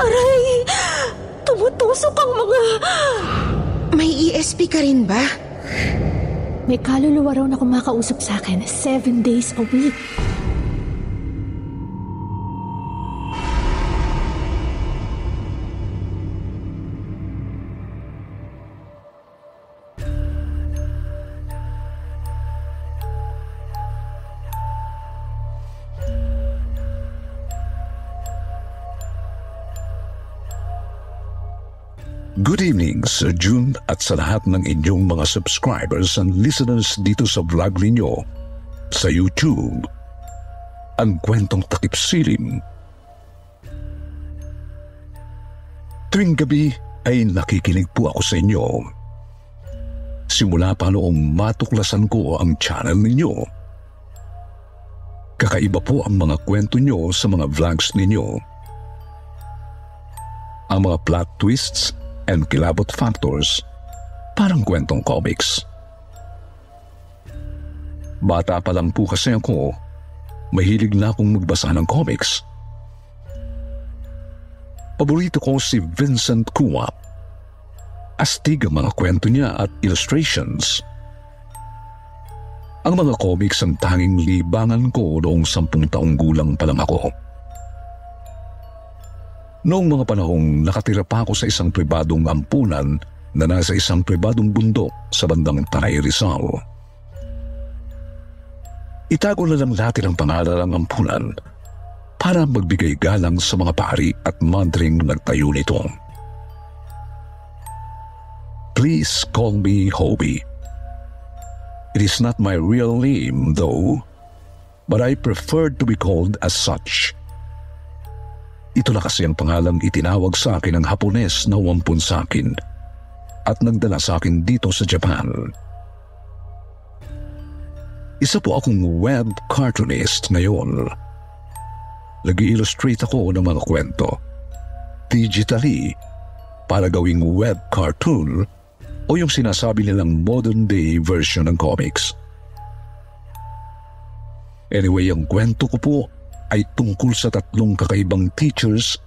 Aray! Tumutusok ang mga... May ESP ka rin ba? May kaluluwa raw na kumakausap sa akin seven days a week. Good evening, Sir June at sa lahat ng inyong mga subscribers and listeners dito sa vlog ninyo sa YouTube. Ang kwentong takip silim. Tuwing gabi ay nakikinig po ako sa inyo. Simula pa noong matuklasan ko ang channel ninyo. Kakaiba po ang mga kwento nyo sa mga vlogs ninyo. Ang mga plot twists and kilabot factors parang kwentong comics. Bata pa lang po kasi ako, mahilig na akong magbasa ng comics. Paborito ko si Vincent Kua. Astig ang mga kwento niya at illustrations. Ang mga comics ang tanging libangan ko noong sampung taong gulang pa lang ako. Noong mga panahong nakatira pa ako sa isang pribadong ampunan na nasa isang pribadong bundok sa bandang Tanay Rizal. Itago na lang natin ang pangalan ng ampunan para magbigay galang sa mga pari at mandring nagtayo nito. Please call me Hobie. It is not my real name though, but I prefer to be called as such. Ito na kasi ang pangalang itinawag sa akin ng Hapones na wampun sa akin at nagdala sa akin dito sa Japan. Isa po akong web cartoonist ngayon. Nag-illustrate ako ng mga kwento digitally para gawing web cartoon o yung sinasabi nilang modern day version ng comics. Anyway, ang kwento ko po ay tungkol sa tatlong kakaibang teachers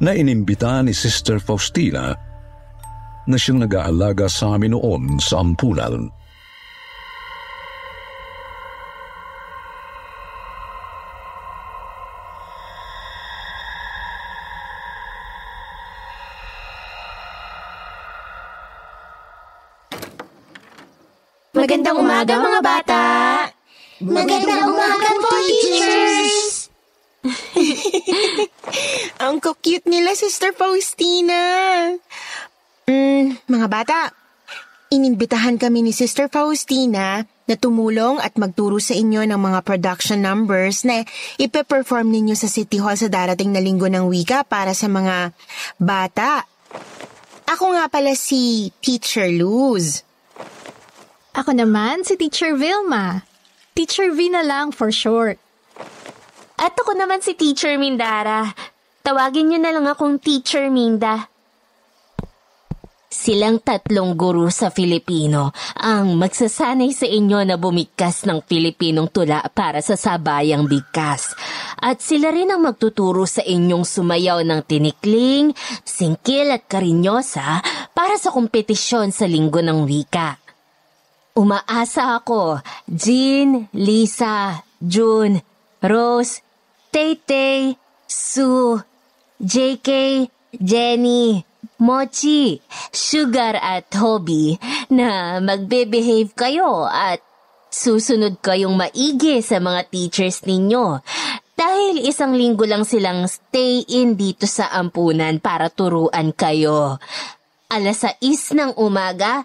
na inimbita ni Sister Faustina na siyang nag-aalaga sa amin noon sa ampunan. Magandang umaga mga bata! Magandang umaga po, teachers! Ang cute nila, Sister Faustina. Mm, mga bata, inimbitahan kami ni Sister Faustina na tumulong at magturo sa inyo ng mga production numbers na ipe-perform ninyo sa City Hall sa darating na linggo ng wika para sa mga bata. Ako nga pala si Teacher Luz. Ako naman si Teacher Vilma. Teacher V na lang for short. At ako naman si Teacher Mindara. Tawagin niyo na lang akong Teacher Minda. Silang tatlong guru sa Filipino ang magsasanay sa inyo na bumigkas ng Filipinong tula para sa sabayang bigkas. At sila rin ang magtuturo sa inyong sumayaw ng tinikling, singkil at karinyosa para sa kompetisyon sa linggo ng wika. Umaasa ako, Jean, Lisa, June, Rose, Tay-Tay, Sue, JK, Jenny, Mochi, Sugar at Hobby na magbe-behave kayo at susunod kayong maigi sa mga teachers ninyo. Dahil isang linggo lang silang stay in dito sa ampunan para turuan kayo. Alas 6 ng umaga,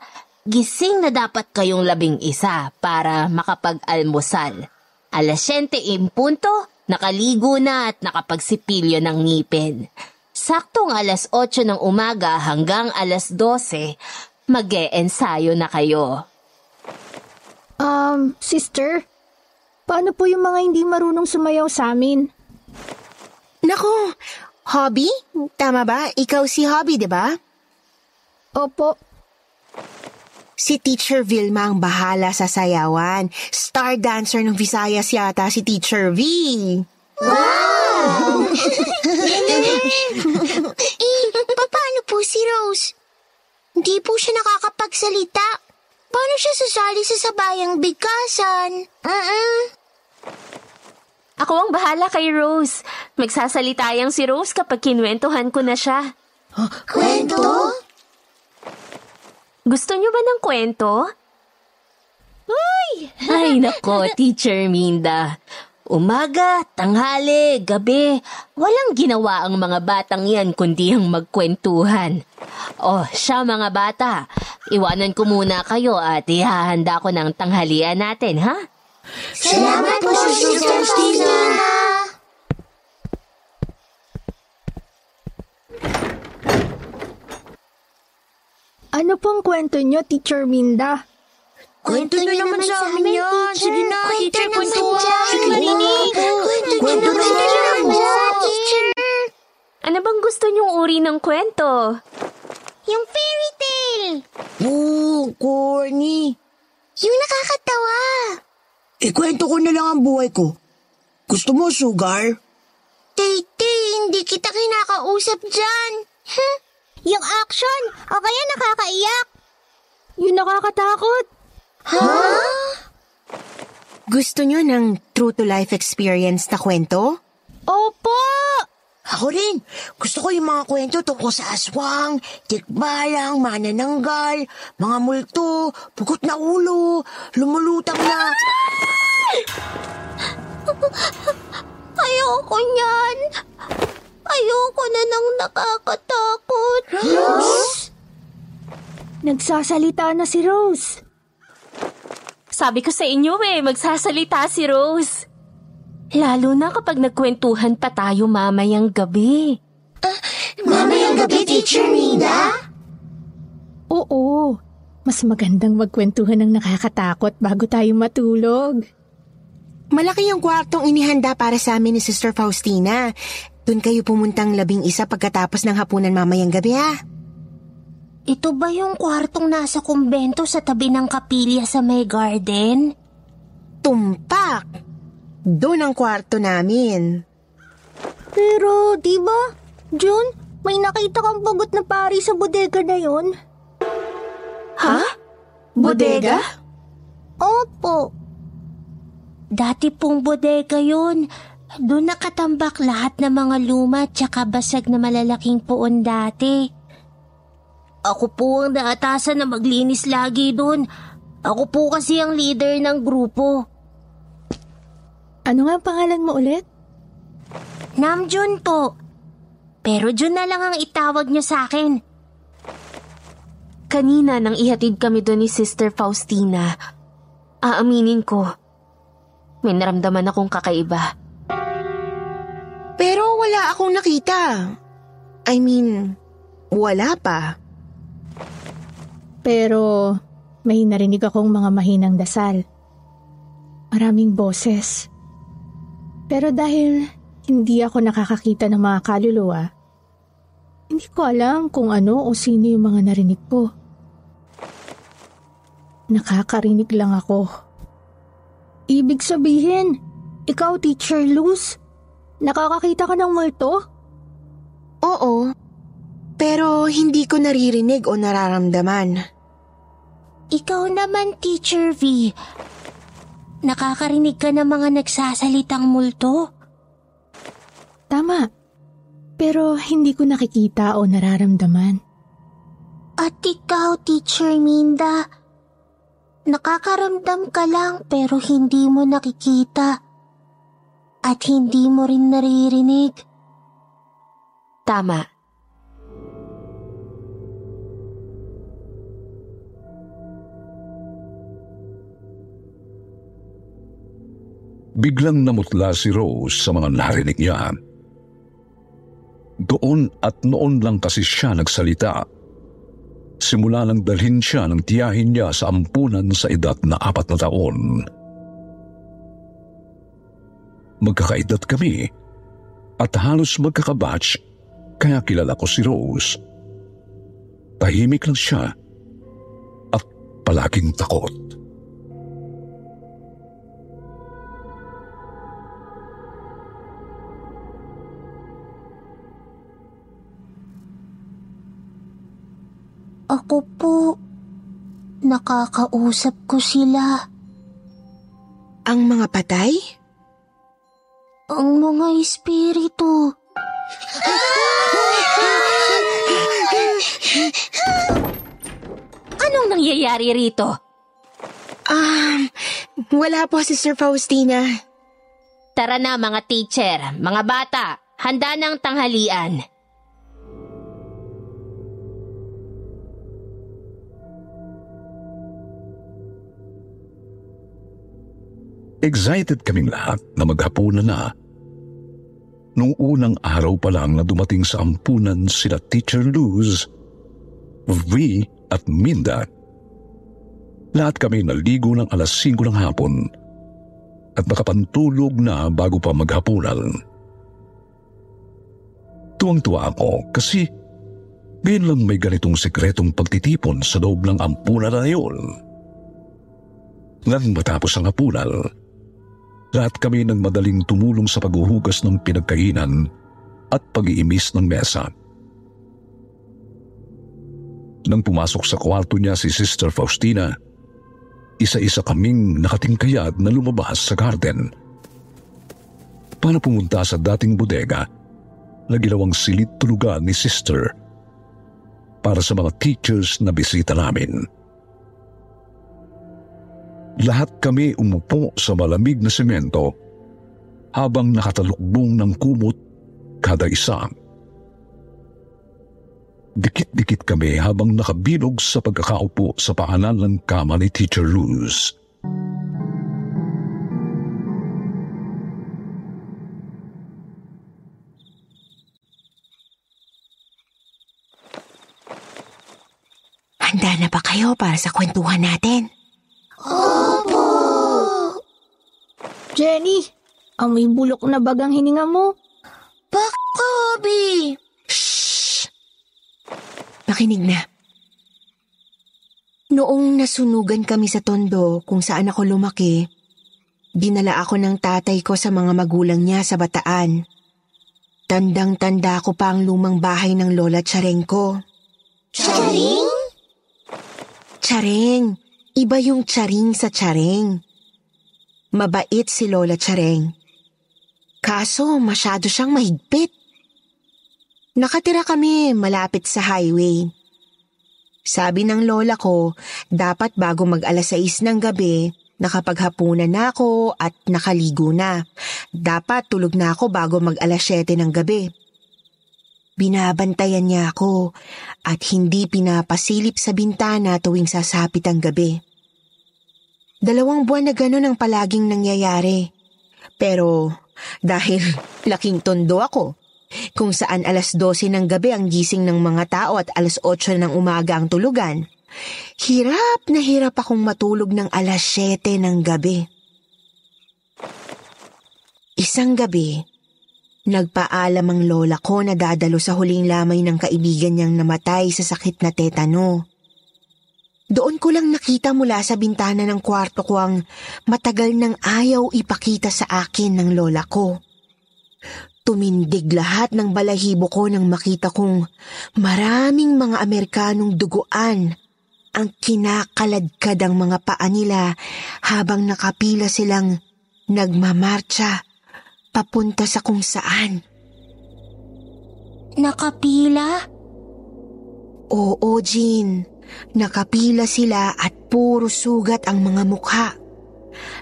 gising na dapat kayong labing isa para makapag-almusal. Alas 7 impunto, nakaligo na at nakapagsipilyo ng ngipin. Saktong alas 8 ng umaga hanggang alas 12, mag ensayo na kayo. Um, sister, paano po yung mga hindi marunong sumayaw sa amin? Nako, Hobby? Tama ba? Ikaw si Hobby, di ba? Opo, Si Teacher Vilma ang bahala sa sayawan. Star dancer ng Visayas yata si Teacher V. Eh, paano po si Rose? Hindi po siya nakakapagsalita. Paano siya sasali sa sabayang bigkasan? Uh-uh. Ako ang bahala kay Rose. Magsasalita yang si Rose kapag kinwentuhan ko na siya. Kwento? Gusto niyo ba ng kwento? Ay! Ay, nako, Teacher Minda. Umaga, tanghali, gabi, walang ginawa ang mga batang yan kundi ang magkwentuhan. Oh, siya mga bata, iwanan ko muna kayo at ihahanda ko ng tanghalian natin, ha? Salamat po, Sister Faustina! Ano pong kwento nyo, Teacher Minda? Kwento na naman sa amin yan. Sige na, teacher, kwentuhan. Sige marinig. Kwento na naman dyan, teacher. Ano bang gusto niyong uri ng kwento? Yung fairy tale. Oo, corny. Yung nakakatawa. Ikwento ko na lang ang buhay ko. Gusto mo, sugar? Tete, hindi kita kinakausap dyan. Huh? Yung action, o kaya nakakaiyak. Yung nakakatakot. Gusto nyo ng true-to-life experience na kwento? Opo! Ako rin. Gusto ko yung mga kwento tungkol sa aswang, tikbalang, manananggal, mga multo, pugot na ulo, lumulutang na... Ayoko niyan. Ayoko na nang nakakatakot. Nagsasalita na si Rose. Sabi ko sa inyo eh, magsasalita si Rose. Lalo na kapag nagkwentuhan pa tayo mamayang gabi. Mamayang gabi, Teacher Mina. Oo, mas magandang magkwentuhan ng nakakatakot bago tayo matulog. Malaki yung kwartong inihanda para sa amin ni Sister Faustina. Doon kayo pumuntang labing isa pagkatapos ng hapunan mamayang gabi ha. Ito ba yung kwartong nasa kumbento sa tabi ng kapilya sa may garden? Tumpak! Doon ang kwarto namin. Pero, di ba, June, may nakita kang bagot na pari sa bodega na yon? Ha? Bodega? Opo. Dati pong bodega yun. Doon nakatambak lahat ng mga luma at saka basag na malalaking puon dati. Ako po ang naatasan na maglinis lagi doon. Ako po kasi ang leader ng grupo. Ano nga ang pangalan mo ulit? Namjoon po. Pero Jun na lang ang itawag niyo sa akin. Kanina nang ihatid kami doon ni Sister Faustina, aaminin ko, may naramdaman akong kakaiba. Pero wala akong nakita. I mean, wala pa. Pero, may narinig akong mga mahinang dasal. Maraming boses. Pero dahil hindi ako nakakakita ng mga kaluluwa, hindi ko alam kung ano o sino yung mga narinig ko. Nakakarinig lang ako. Ibig sabihin, ikaw, Teacher Luz, nakakakita ka ng multo? Oo. Pero hindi ko naririnig o nararamdaman. Ikaw naman, Teacher V. Nakakarinig ka ng mga nagsasalitang multo? Tama. Pero hindi ko nakikita o nararamdaman. At ikaw, Teacher Minda, nakakaramdam ka lang pero hindi mo nakikita. At hindi mo rin naririnig. Tama. Biglang namutla si Rose sa mga narinig niya. Doon at noon lang kasi siya nagsalita. Simula nang dalhin siya ng tiyahin niya sa ampunan sa edad na apat na taon. Magkakaedad kami at halos magkakabatch kaya kilala ko si Rose. Tahimik lang siya at palaging takot. Ako po, nakakausap ko sila. Ang mga patay? Ang mga espiritu. Anong nangyayari rito? Um, wala po, Sister Faustina. Tara na mga teacher, mga bata, handa ng tanghalian. Excited kaming lahat na maghapunan na. Nung unang araw pa lang na dumating sa ampunan sila Teacher Luz, V at Minda. Lahat kami naligo ng alas 5 ng hapon at nakapantulog na bago pa maghapunan. Tuwang-tuwa ako kasi ngayon lang may ganitong sekretong pagtitipon sa loob ng ampunan na yun. Nang matapos ang hapunan, lahat kami nang madaling tumulong sa paghuhugas ng pinagkainan at pag-iimis ng mesa. Nang pumasok sa kwarto niya si Sister Faustina, isa-isa kaming nakatingkayad na lumabas sa garden. Para pumunta sa dating bodega na ginawang silid tulugan ni Sister para sa mga teachers na bisita namin. Lahat kami umupo sa malamig na semento habang nakatalukbong ng kumot kada isa. Dikit-dikit kami habang nakabilog sa pagkakaupo sa paanan ng kama ni Teacher Luz. Handa na ba kayo para sa kwentuhan natin? Jenny, amoy bulok na bagang hininga mo. Kobe! Makinig na. Noong nasunugan kami sa tondo kung saan ako lumaki, dinala ako ng tatay ko sa mga magulang niya sa bataan. Tandang-tanda ko pa ang lumang bahay ng lola Tsareng ko. Charing? Tsareng, iba yung Tsaring sa Tsareng. Mabait si Lola Tsareng. Kaso masyado siyang mahigpit. Nakatira kami malapit sa highway. Sabi ng lola ko, dapat bago mag alas 6 ng gabi, nakapaghapunan na ako at nakaligo na. Dapat tulog na ako bago mag alas 7 ng gabi. Binabantayan niya ako at hindi pinapasilip sa bintana tuwing sasapit ang gabi. Dalawang buwan na gano'n ang palaging nangyayari. Pero dahil laking tondo ako, kung saan alas 12 ng gabi ang gising ng mga tao at alas 8 ng umaga ang tulugan, hirap na hirap akong matulog ng alas 7 ng gabi. Isang gabi, nagpaalam ang lola ko na dadalo sa huling lamay ng kaibigan niyang namatay sa sakit na tetano. Doon ko lang nakita mula sa bintana ng kwarto ko ang matagal nang ayaw ipakita sa akin ng lola ko. Tumindig lahat ng balahibo ko nang makita kong maraming mga Amerikanong duguan ang kinakaladkad ang mga paa nila habang nakapila silang nagmamarcha papunta sa kung saan. Nakapila? Oo, Jean. Nakapila sila at puro sugat ang mga mukha.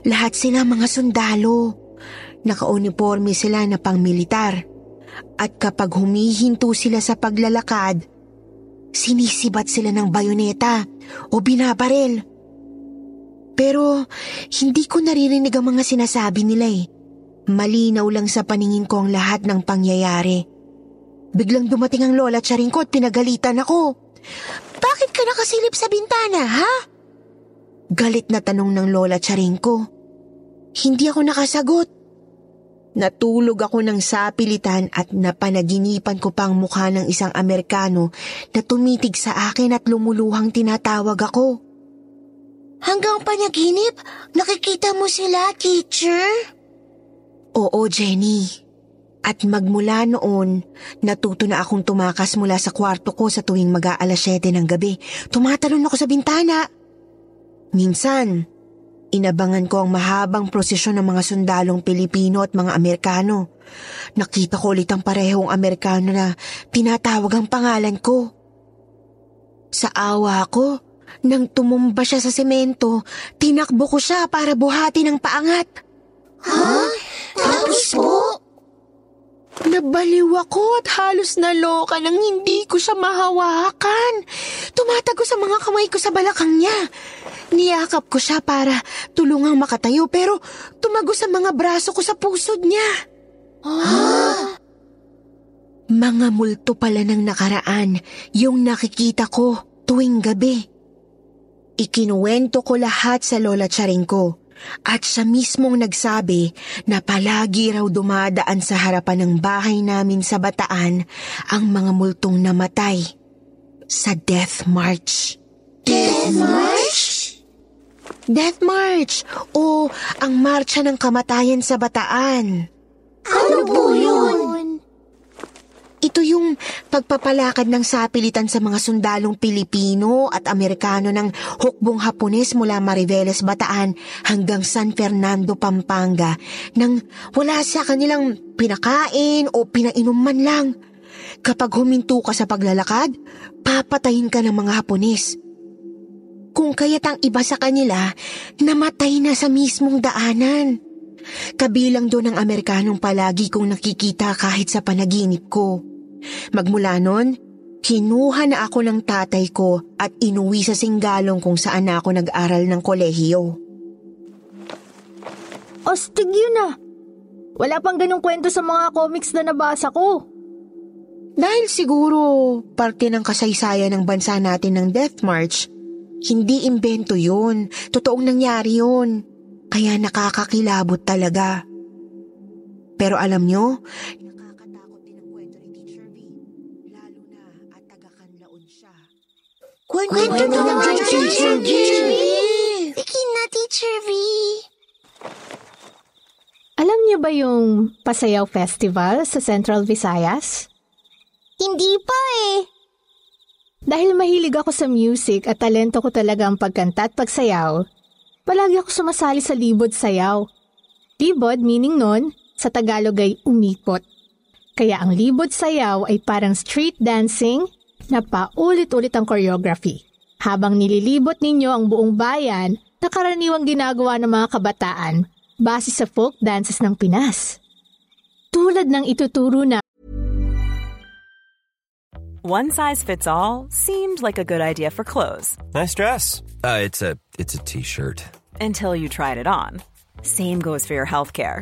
Lahat sila mga sundalo. Nakauniforme sila na pang-militar. At kapag humihinto sila sa paglalakad, sinisibat sila ng bayoneta o binabaril. Pero hindi ko naririnig ang mga sinasabi nila eh. Malinaw lang sa paningin ko ang lahat ng pangyayari. Biglang dumating ang lola Charing ko at pinagalitan ako. Bakit ka nakasilip sa bintana, ha? Galit na tanong ng lola Charing ko. Hindi ako nakasagot. Natulog ako ng sapilitan at napanaginipan ko pang mukha ng isang Amerikano na tumitig sa akin at lumuluhang tinatawag ako. Hanggang panaginip, nakikita mo sila, teacher? Oo, Jenny. At magmula noon, natuto na akong tumakas mula sa kwarto ko sa tuwing mag-aalas 7 ng gabi. Tumatalon ako sa bintana. Minsan, inabangan ko ang mahabang prosesyon ng mga sundalong Pilipino at mga Amerikano. Nakita ko ulit ang parehong Amerikano na tinatawag ang pangalan ko. Sa awa ko, nang tumumba siya sa semento, tinakbo ko siya para buhati ng paangat. Ha? Tapos po? Nabaliw ako at halos naloka nang hindi ko siya mahawakan. Tumatago sa mga kamay ko sa balakang niya. Niyakap ko siya para tulungang makatayo pero tumago sa mga braso ko sa pusod niya. Ah? Mga multo pala ng nakaraan yung nakikita ko tuwing gabi. Ikinuwento ko lahat sa Lola Charing ko at siya mismong nagsabi na palagi raw dumadaan sa harapan ng bahay namin sa Bataan ang mga multong namatay sa Death March. Death March? Death March o ang Marcha ng Kamatayan sa Bataan. Ano po yun? Ito yung pagpapalakad ng sapilitan sa mga sundalong Pilipino at Amerikano ng hukbong Hapones mula Mariveles, Bataan hanggang San Fernando, Pampanga nang wala sa kanilang pinakain o pinainom man lang. Kapag huminto ka sa paglalakad, papatayin ka ng mga Hapones. Kung kaya't ang iba sa kanila, namatay na sa mismong daanan. Kabilang doon ang Amerikanong palagi kong nakikita kahit sa panaginip ko. Magmula noon, kinuha na ako ng tatay ko at inuwi sa Singgalong kung saan na ako nag-aral ng kolehiyo. Astig yun ah. Wala pang ganong kwento sa mga comics na nabasa ko. Dahil siguro parte ng kasaysayan ng bansa natin ng Death March, hindi imbento yun. Totoong nangyari yun. Kaya nakakakilabot talaga. Pero alam nyo, Kwento naman, Teacher V! Sige na, Teacher V! Alam niyo ba yung Pasayaw Festival sa Central Visayas? Hindi pa eh. Dahil mahilig ako sa music at talento ko talaga ang pagkanta at pagsayaw, palagi ako sumasali sa libod sayaw. Libod meaning nun, sa Tagalog ay umikot. Kaya ang libod sayaw ay parang street dancing na paulit-ulit ang choreography. Habang nililibot ninyo ang buong bayan na karaniwang ginagawa ng mga kabataan base sa folk dances ng Pinas. Tulad ng ituturo na One size fits all seemed like a good idea for clothes Nice dress. Uh, it's a it's a t-shirt. until you tried it on. Same goes for your healthcare.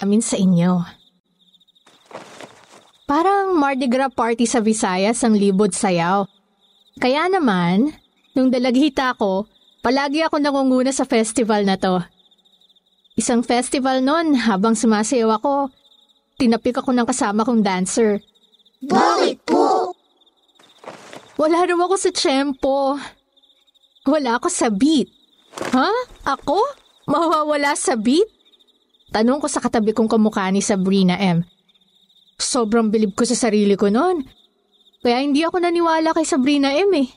amin sa inyo. Parang Mardi Gras party sa Visayas ang libod sayaw. Kaya naman, nung dalaghita ko, palagi ako nangunguna sa festival na to. Isang festival nun, habang sumasayaw ako, tinapik ako ng kasama kong dancer. Bakit po? Wala raw ako sa tiyempo. Wala ako sa beat. Ha? Ako? Mawawala sa beat? Tanong ko sa katabi kong kamukha ni Sabrina M. Sobrang bilib ko sa sarili ko noon. Kaya hindi ako naniwala kay Sabrina M eh.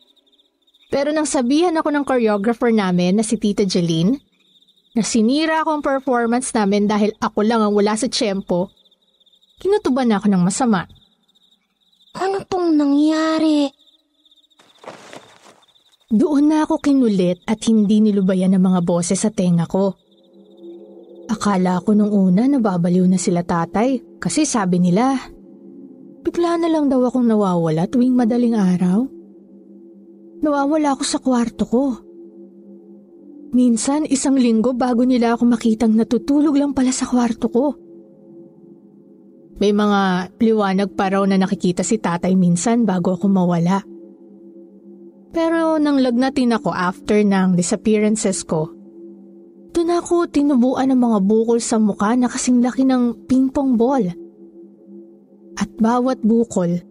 Pero nang sabihan ako ng choreographer namin na si Tita Jeline, na sinira ako ang performance namin dahil ako lang ang wala sa tiyempo, kinutuban na ako ng masama. Ano pong nangyari? Doon na ako kinulit at hindi nilubayan ng mga boses sa tenga ko. Akala ko nung una nababaliw na sila tatay kasi sabi nila, bigla na lang daw akong nawawala tuwing madaling araw. Nawawala ako sa kwarto ko. Minsan isang linggo bago nila ako makitang natutulog lang pala sa kwarto ko. May mga liwanag pa raw na nakikita si tatay minsan bago ako mawala. Pero nang lagnatin ako after ng disappearances ko, doon ako tinubuan ng mga bukol sa mukha na kasing laki ng pingpong ball. At bawat bukol,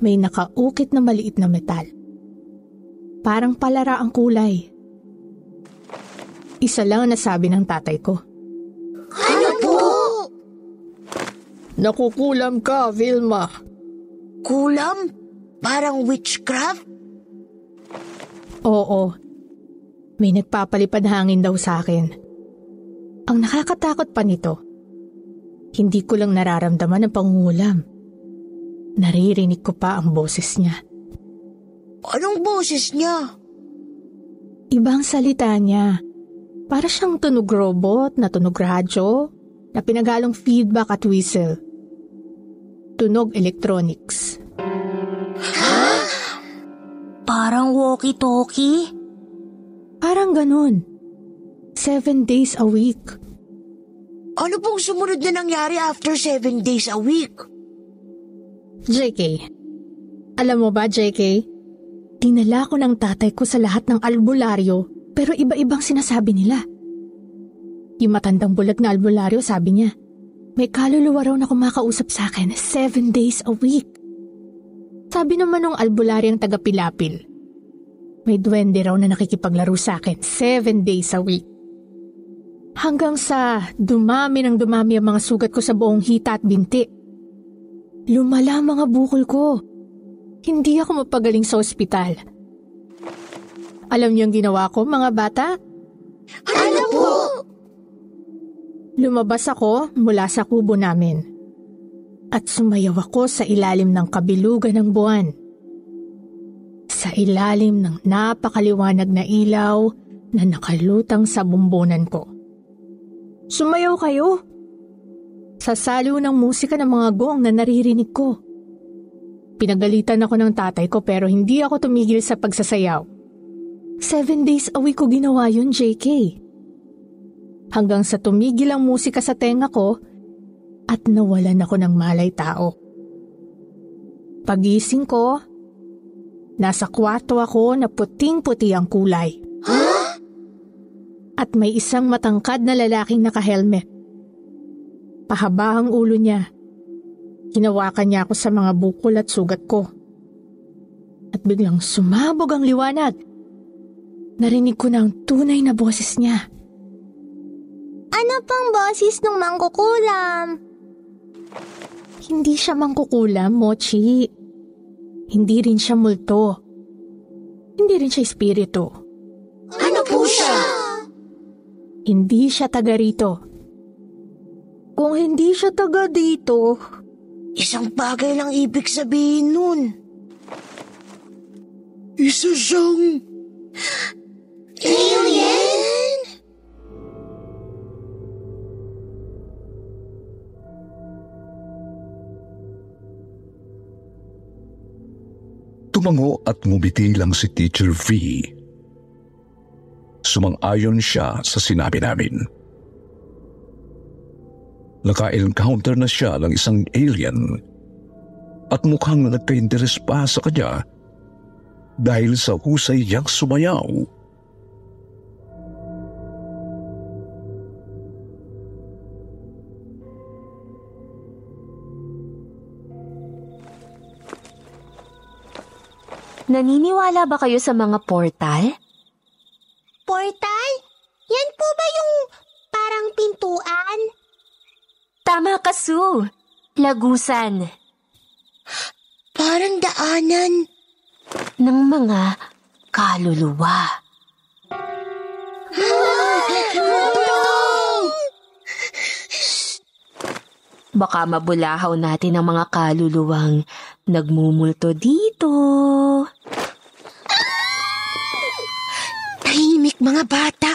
may nakaukit na maliit na metal. Parang palara ang kulay. Isa lang ang nasabi ng tatay ko. Ano po? Nakukulam ka, Vilma. Kulam? Parang witchcraft? Oo. May nagpapalipad hangin daw sa akin. Ang nakakatakot pa nito, hindi ko lang nararamdaman ang pangungulam. Naririnig ko pa ang boses niya. Anong boses niya? Ibang salita niya. Para siyang tunog robot na tunog radyo na pinagalong feedback at whistle. Tunog electronics. Parang walkie-talkie? Parang ganun. Seven days a week. Ano pong sumunod na nangyari after seven days a week? JK, alam mo ba JK? Dinala ko ng tatay ko sa lahat ng albularyo pero iba-ibang sinasabi nila. Yung matandang bulag na albularyo sabi niya, may kaluluwa raw na kumakausap sa akin seven days a week. Sabi naman ng albularyang taga-pilapil, may duwende raw na nakikipaglaro sa akin seven days a week. Hanggang sa dumami ng dumami ang mga sugat ko sa buong hita at binti. Lumala ang mga bukol ko. Hindi ako mapagaling sa ospital. Alam niyo ang ginawa ko, mga bata? Ano po? Lumabas ako mula sa kubo namin. At sumayaw ako sa ilalim ng kabilugan ng buwan. Sa ilalim ng napakaliwanag na ilaw na nakalutang sa bumbunan ko. Sumayaw kayo! Sa salo ng musika ng mga gong na naririnig ko. Pinagalitan ako ng tatay ko pero hindi ako tumigil sa pagsasayaw. Seven days a week ko ginawa yun, JK. Hanggang sa tumigil ang musika sa tenga ko at nawalan ako ng malay tao. Pagising ko, nasa kwarto ako na puting-puti ang kulay. At may isang matangkad na lalaking naka-helmet. Pahaba ang ulo niya. Hinawakan niya ako sa mga bukol at sugat ko. At biglang sumabog ang liwanag. Narinig ko na ang tunay na boses niya. Ano pang boses ng mangkukulam? Hindi siya mangkukulam, Mochi. Hindi rin siya multo. Hindi rin siya espiritu. Ano po siya? Hindi siya taga rito. Kung hindi siya taga dito, Isang bagay lang ibig sabihin nun. Isa siyang... Alien? Tumango at ngumiti lang si Teacher V. Sumang-ayon siya sa sinabi namin. Naka-encounter na siya ng isang alien at mukhang nagka-interes pa sa kanya dahil sa husay niyang sumayaw. Naniniwala ba kayo sa mga portal? Portal? Yan po ba yung parang pintuan? Tama ka, Sue. Lagusan Parang daanan. ng mga kaluluwa. Baka mabulahaw natin ang mga kaluluwang nagmumulto dito. Tahimik mga bata.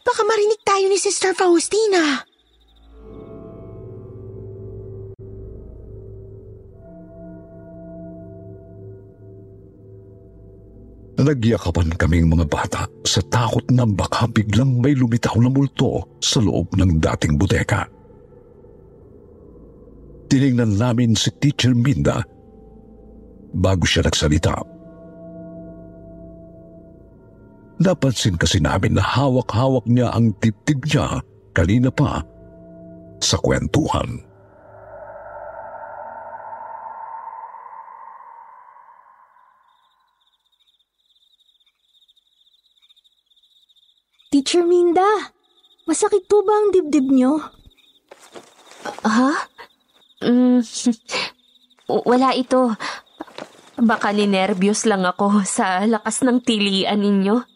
Baka marinig tayo ni Sister Faustina. Nagyakapan kaming mga bata sa takot na baka biglang may lumitaw na multo sa loob ng dating bodega. Tinignan namin si Teacher Minda bago siya nagsalita. Napansin kasi namin na hawak-hawak niya ang dibdib niya kanina pa sa kwentuhan. Teacher Minda, masakit po ba ang dibdib nyo? Ha? Mm, wala ito. Baka ninervyos lang ako sa lakas ng tilian ninyo.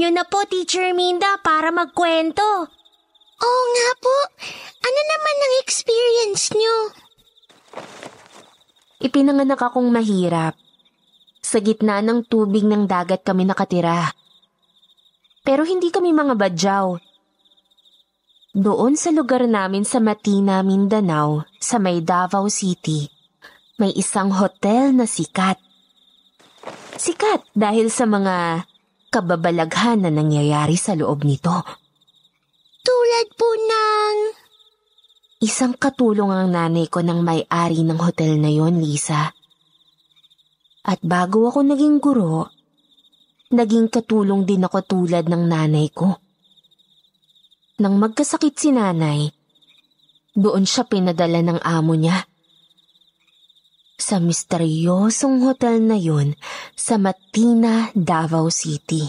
Turn nyo na po, Teacher Minda, para magkwento. Oo nga po. Ano naman ang experience nyo? Ipinanganak akong mahirap. Sa gitna ng tubig ng dagat kami nakatira. Pero hindi kami mga badyaw. Doon sa lugar namin sa Matina, Mindanao, sa may Davao City, may isang hotel na sikat. Sikat dahil sa mga kababalaghan na nangyayari sa loob nito. Tulad po ng... Isang katulong ang nanay ko ng may-ari ng hotel na yon, Lisa. At bago ako naging guro, naging katulong din ako tulad ng nanay ko. Nang magkasakit si nanay, doon siya pinadala ng amo niya. Sa misteryosong hotel na yon sa Matina, Davao City.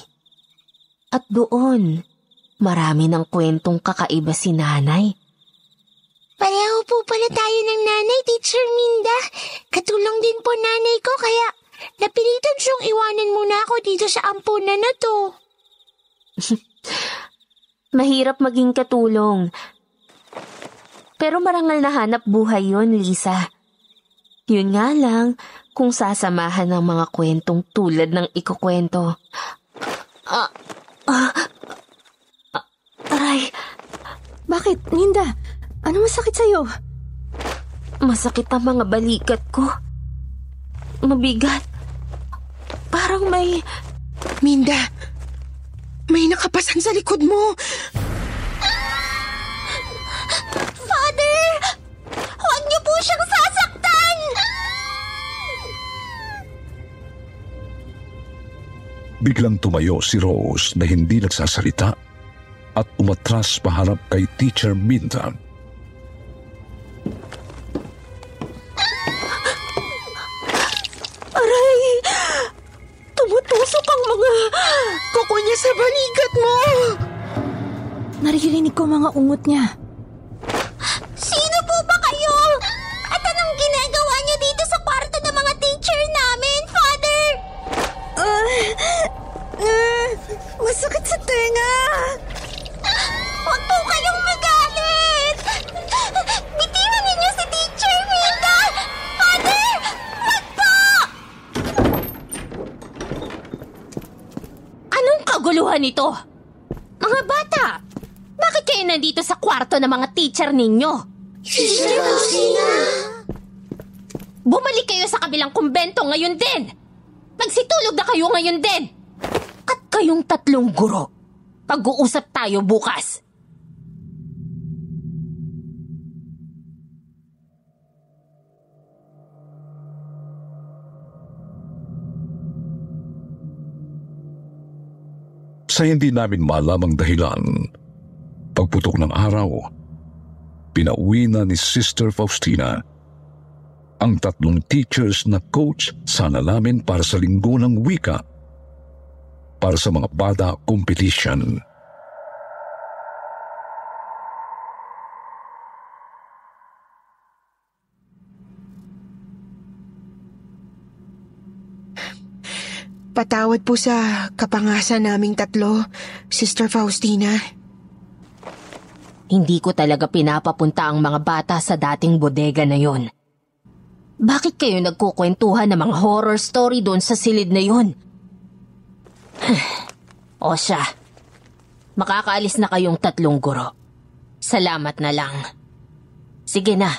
At doon, marami ng kwentong kakaiba si nanay. Pareho po pala tayo ng nanay, Teacher Minda. Katulong din po nanay ko, kaya napilitan siyang iwanan muna ako dito sa ampunan na to. Mahirap maging katulong. Pero marangal na hanap buhay yon, Lisa. Yun nga lang, kung sasamahan ng mga kwentong tulad ng ikukwento. Ah, ah, ah, aray, Bakit, Minda? Ano masakit sa'yo? masakit ang mga balikat ko. Mabigat. Parang may... Minda, may nakapasan sa likod mo. Father! Huwag niyo po siyang sasaktan! Biglang tumayo si Rose na hindi nagsasalita at umatras paharap kay Teacher Minda. Aray! Tumutusok ang mga... Kuko niya sa balikat mo. Naririnig ko mga ungot niya. Teacher ninyo? Sister Faustina! Bumalik kayo sa kabilang kumbento ngayon din! Magsitulog na kayo ngayon din! At kayong tatlong guro, pag-uusap tayo bukas. Sa hindi namin malamang dahilan, pagputok ng araw, pinauwi na ni Sister Faustina ang tatlong teachers na coach sana namin para sa linggo ng wika para sa mga bata competition. Patawad po sa kapangasan naming tatlo, Sister Faustina. Hindi ko talaga pinapapunta ang mga bata sa dating bodega na yon. Bakit kayo nagkukwentuhan ng mga horror story doon sa silid na yon? o siya, makakaalis na kayong tatlong guro. Salamat na lang. Sige na,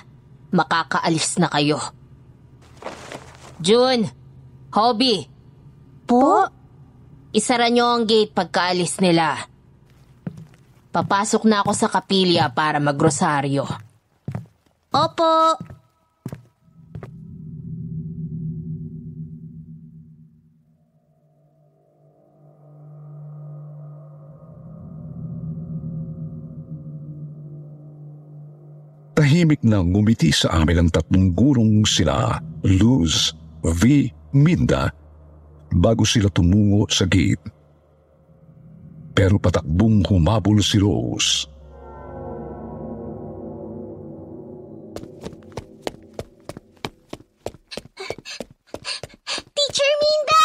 makakaalis na kayo. June, Hobby, Po? Isara nyo ang gate pagkaalis nila. Papasok na ako sa kapilya para magrosaryo. Opo. Tahimik na ngumiti sa amin ang tatlong gurong sila, Luz, V, Minda, bago sila tumungo sa gate. Pero patakbong humabol si Rose. Teacher Minda!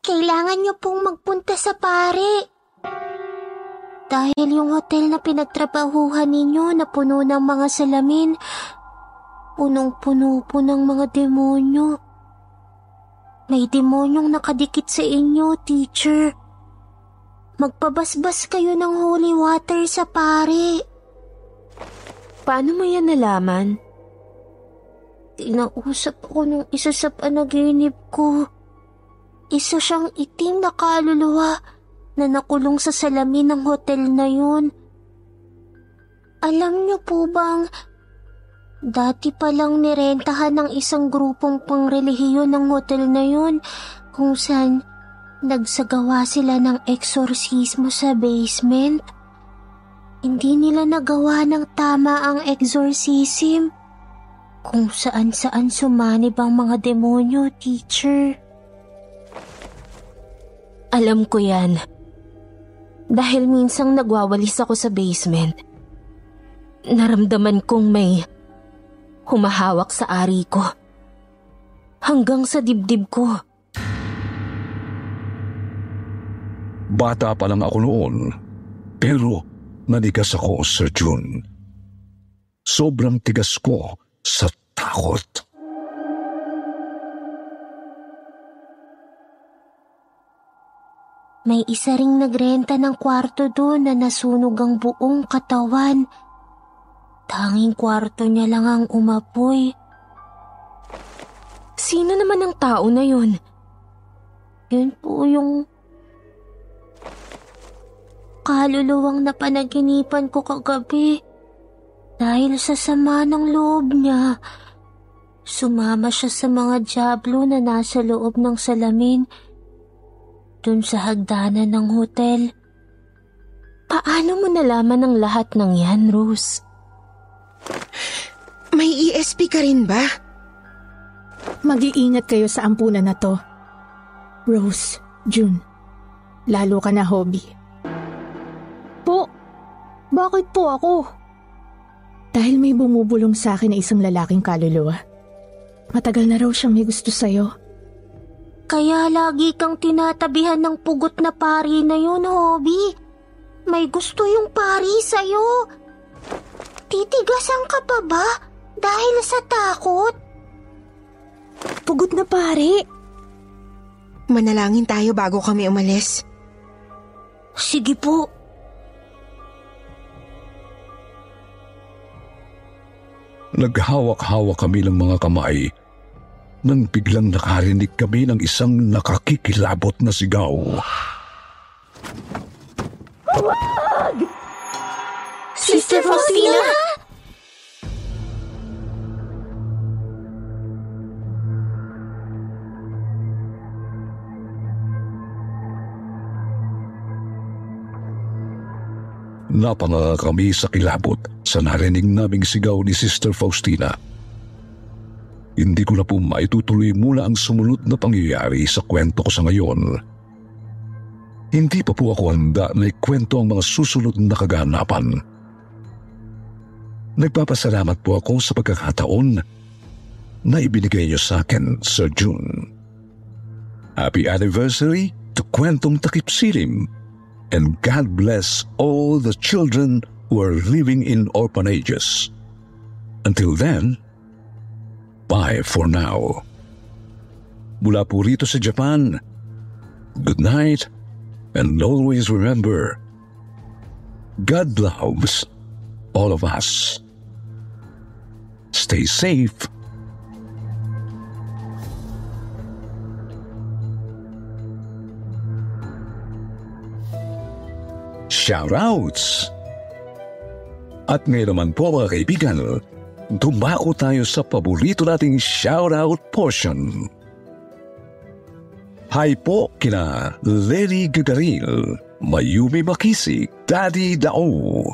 Kailangan niyo pong magpunta sa pare. Dahil yung hotel na pinagtrabahuhan ninyo na puno ng mga salamin, punong-puno po ng mga demonyo. May demonyong nakadikit sa inyo, teacher. Magpabasbas kayo ng holy water sa pare. Paano mo yan nalaman? Tinausap ako ng isa sa panaginip ko. Isa siyang itim na kaluluwa na nakulong sa salamin ng hotel na yun. Alam niyo po bang, dati pa lang nirentahan ng isang grupong pangrelihiyon ng hotel na yun kung saan nagsagawa sila ng eksorsismo sa basement. Hindi nila nagawa ng tama ang exorcism. Kung saan-saan sumanib ang mga demonyo, teacher. Alam ko yan. Dahil minsang nagwawalis ako sa basement. Naramdaman kong may humahawak sa ari ko. Hanggang sa dibdib ko. Bata pa lang ako noon, pero nanigas ako, Sir June. Sobrang tigas ko sa takot. May isa ring nagrenta ng kwarto doon na nasunog ang buong katawan. Tanging kwarto niya lang ang umapoy. Sino naman ang tao na yun? Yun po yung kaluluwang na panaginipan ko kagabi. Dahil sa sama ng loob niya, sumama siya sa mga jablo na nasa loob ng salamin dun sa hagdanan ng hotel. Paano mo nalaman ang lahat ng yan, Rose? May ESP ka rin ba? Mag-iingat kayo sa ampunan na to. Rose, June, lalo ka na hobby. Po, bakit po ako? Dahil may bumubulong sa akin na isang lalaking kaluluwa. Matagal na raw siyang may gusto sa'yo. Kaya lagi kang tinatabihan ng pugot na pari na yun, Hobby. May gusto yung pari sa'yo. Titigasan ka pa ba dahil sa takot? Pugot na pari? Manalangin tayo bago kami umalis. Sige po. Naghawak-hawak kami ng mga kamay nang biglang nakarinig kami ng isang nakakikilabot na sigaw. Huwag! Sister Faustina! Napanga kami sa kilabot sa narinig naming sigaw ni Sister Faustina. Hindi ko na po maitutuloy muna ang sumunod na pangyayari sa kwento ko sa ngayon. Hindi pa po ako handa na ikwento ang mga susunod na kaganapan. Nagpapasalamat po ako sa pagkakataon na ibinigay niyo sa akin, Sir June. Happy anniversary to Kwentong Takip Silim and God bless all the children who are living in orphanages. Until then, bye for now. Mula po rito sa Japan, good night and always remember, God loves all of us. Stay safe. Shoutouts! At ngayon naman po mga kaibigan, dumako tayo sa paborito nating shoutout portion. Hi po kina Lenny Gagaril, Mayumi Makisi, Daddy Dao,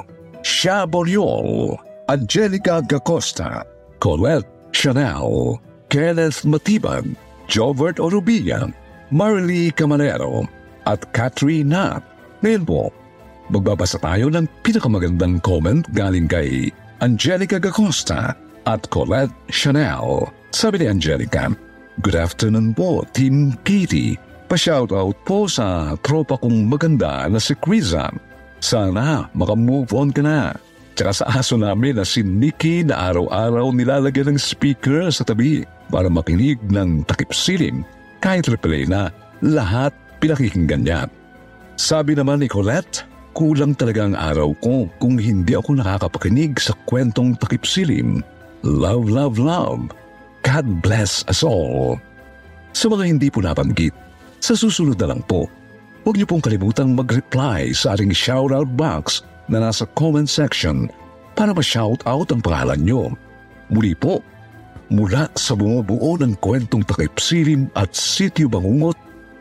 Sha Boriol, Angelica Gacosta, Colette Chanel, Kenneth Matibag, Jovert Orubia, Marley Camanero, at Catherine Knapp. Ngayon po, magbabasa tayo ng pinakamagandang comment galing kay Angelica Gacosta at Colette Chanel. Sabi ni Angelica, Good afternoon po, Team Katie. Pa-shoutout po sa tropa kong maganda na si Krizan. Sana makamove on ka na. Tsaka sa aso namin na si Nikki na araw-araw nilalagyan ng speaker sa tabi para makinig ng takip silim kahit replay na lahat pinakikinggan niya. Sabi naman ni Colette, kulang talaga ang araw ko kung hindi ako nakakapakinig sa kwentong takip silim. Love, love, love. God bless us all. Sa mga hindi po nabanggit, sa susunod na lang po, huwag niyo pong kalimutang mag-reply sa ating shoutout box na nasa comment section para ma-shoutout ang pangalan niyo. Muli po, mula sa bumubuo ng kwentong takip silim at sityo bangungot,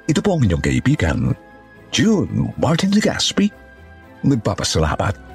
ito po ang inyong kaibigan, June Martin Legaspi. Nagpapasalamat.